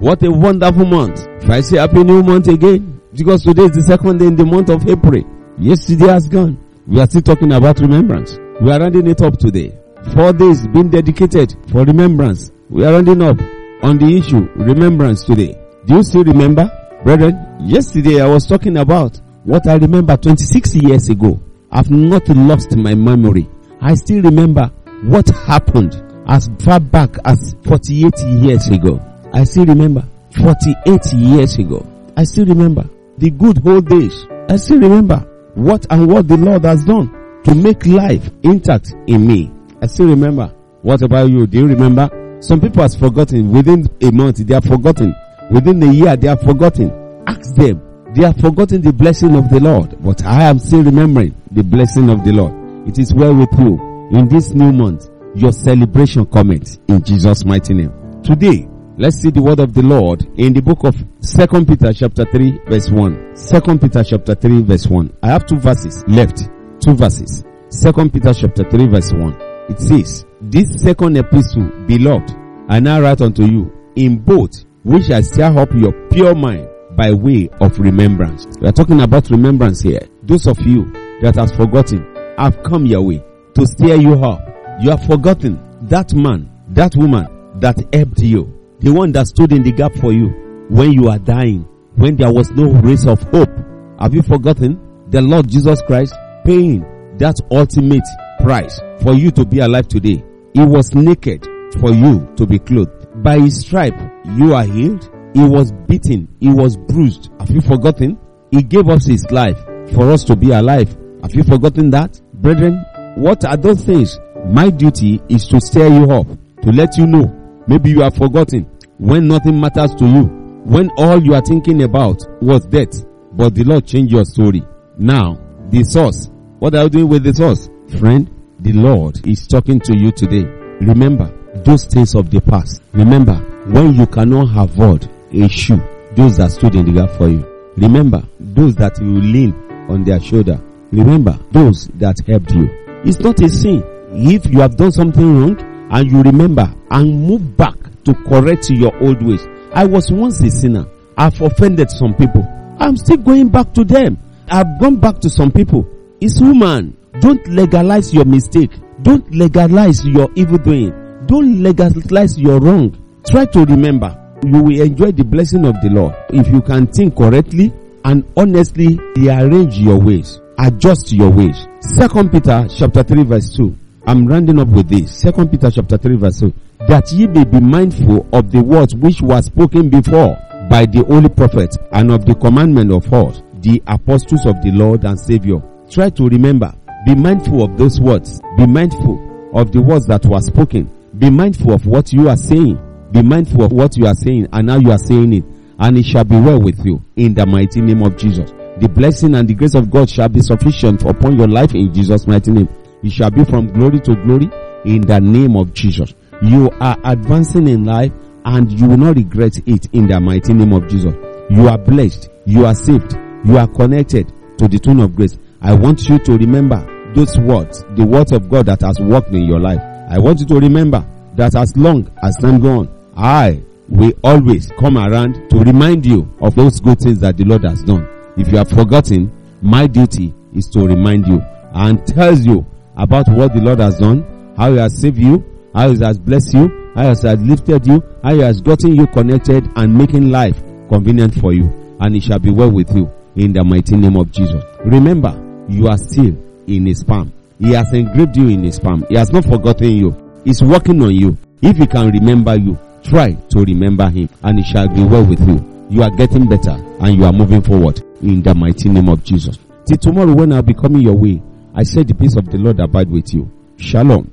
What a wonderful month. If I say happy new month again, because today is the second day in the month of April. Yesterday has gone. We are still talking about remembrance. We are rounding it up today. Four days being dedicated for remembrance. We are rounding up on the issue remembrance today. Do you still remember? Brethren, yesterday I was talking about what I remember 26 years ago. I've not lost my memory. I still remember what happened as far back as 48 years ago. I still remember 48 years ago. I still remember the good old days. I still remember what and what the Lord has done to make life intact in me. I still remember. What about you? Do you remember? Some people has forgotten within a month. They have forgotten within a year. They have forgotten. Ask them. They have forgotten the blessing of the Lord. But I am still remembering the blessing of the Lord. It is well with you in this new month. Your celebration comments in Jesus' mighty name. Today, let's see the word of the Lord in the book of Second Peter chapter 3 verse 1. Second Peter chapter 3 verse 1. I have two verses left. Two verses. Second Peter chapter 3 verse 1. It says, This second epistle, beloved, I now write unto you in both which I stir up your pure mind by way of remembrance. We are talking about remembrance here. Those of you that has forgotten have come your way to stir you up. You have forgotten that man, that woman that helped you, the one that stood in the gap for you when you are dying, when there was no race of hope. Have you forgotten the Lord Jesus Christ paying that ultimate price for you to be alive today? He was naked for you to be clothed. By his stripe, you are healed. He was beaten. He was bruised. Have you forgotten? He gave us his life for us to be alive. Have you forgotten that? Brethren, what are those things? My duty is to stir you up, to let you know. Maybe you have forgotten when nothing matters to you, when all you are thinking about was death, but the Lord changed your story. Now, the source. What are you doing with the source? Friend, the Lord is talking to you today. Remember those things of the past. Remember when you cannot afford a shoe, those that stood in the gap for you. Remember those that you lean on their shoulder. Remember those that helped you. It's not a sin if you have done something wrong and you remember and move back to correct your old ways. I was once a sinner. I've offended some people. I'm still going back to them. I've gone back to some people. It's human. Don't legalize your mistake. Don't legalize your evil doing. Don't legalize your wrong. Try to remember. You will enjoy the blessing of the Lord if you can think correctly and honestly rearrange your ways. Adjust your ways. Second Peter chapter 3 verse 2. I'm rounding up with this. Second Peter chapter 3 verse 2. That ye may be mindful of the words which were spoken before by the holy prophets and of the commandment of us, the apostles of the Lord and Savior. Try to remember. Be mindful of those words. Be mindful of the words that were spoken. Be mindful of what you are saying. Be mindful of what you are saying and how you are saying it. And it shall be well with you in the mighty name of Jesus. The blessing and the grace of God shall be sufficient upon your life in Jesus' mighty name. It shall be from glory to glory in the name of Jesus. You are advancing in life and you will not regret it in the mighty name of Jesus. You are blessed. You are saved. You are connected to the throne of grace. I want you to remember those words, the words of God that has worked in your life. I want you to remember that as long as time goes on, I will always come around to remind you of those good things that the Lord has done. If you have forgotten, my duty is to remind you and tells you about what the Lord has done, how He has saved you, how He has blessed you, how He has lifted you, how He has gotten you connected and making life convenient for you. And it shall be well with you in the mighty name of Jesus. Remember, you are still in His palm. He has engraved you in His palm. He has not forgotten you. He's working on you. If He can remember you, try to remember Him and it shall be well with you. You are getting better and you are moving forward in the mighty name of Jesus. Till tomorrow when I'll be coming your way, I said the peace of the Lord abide with you. Shalom.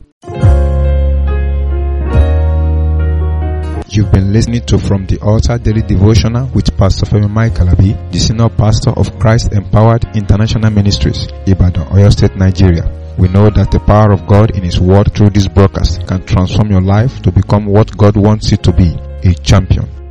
You've been listening to From the Altar Daily Devotional with Pastor Femi Mike Alabi, the Senior Pastor of Christ Empowered International Ministries, Ibadan, Oyo State, Nigeria. We know that the power of God in His Word through this broadcast can transform your life to become what God wants you to be, a champion.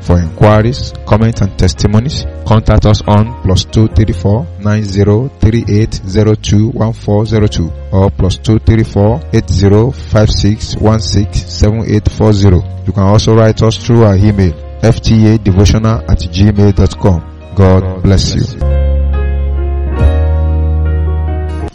For inquiries, comments and testimonies, contact us on plus 234 9038021402 or plus 234 8056167840. You can also write us through our email ftadevotional at gmail.com. God bless you.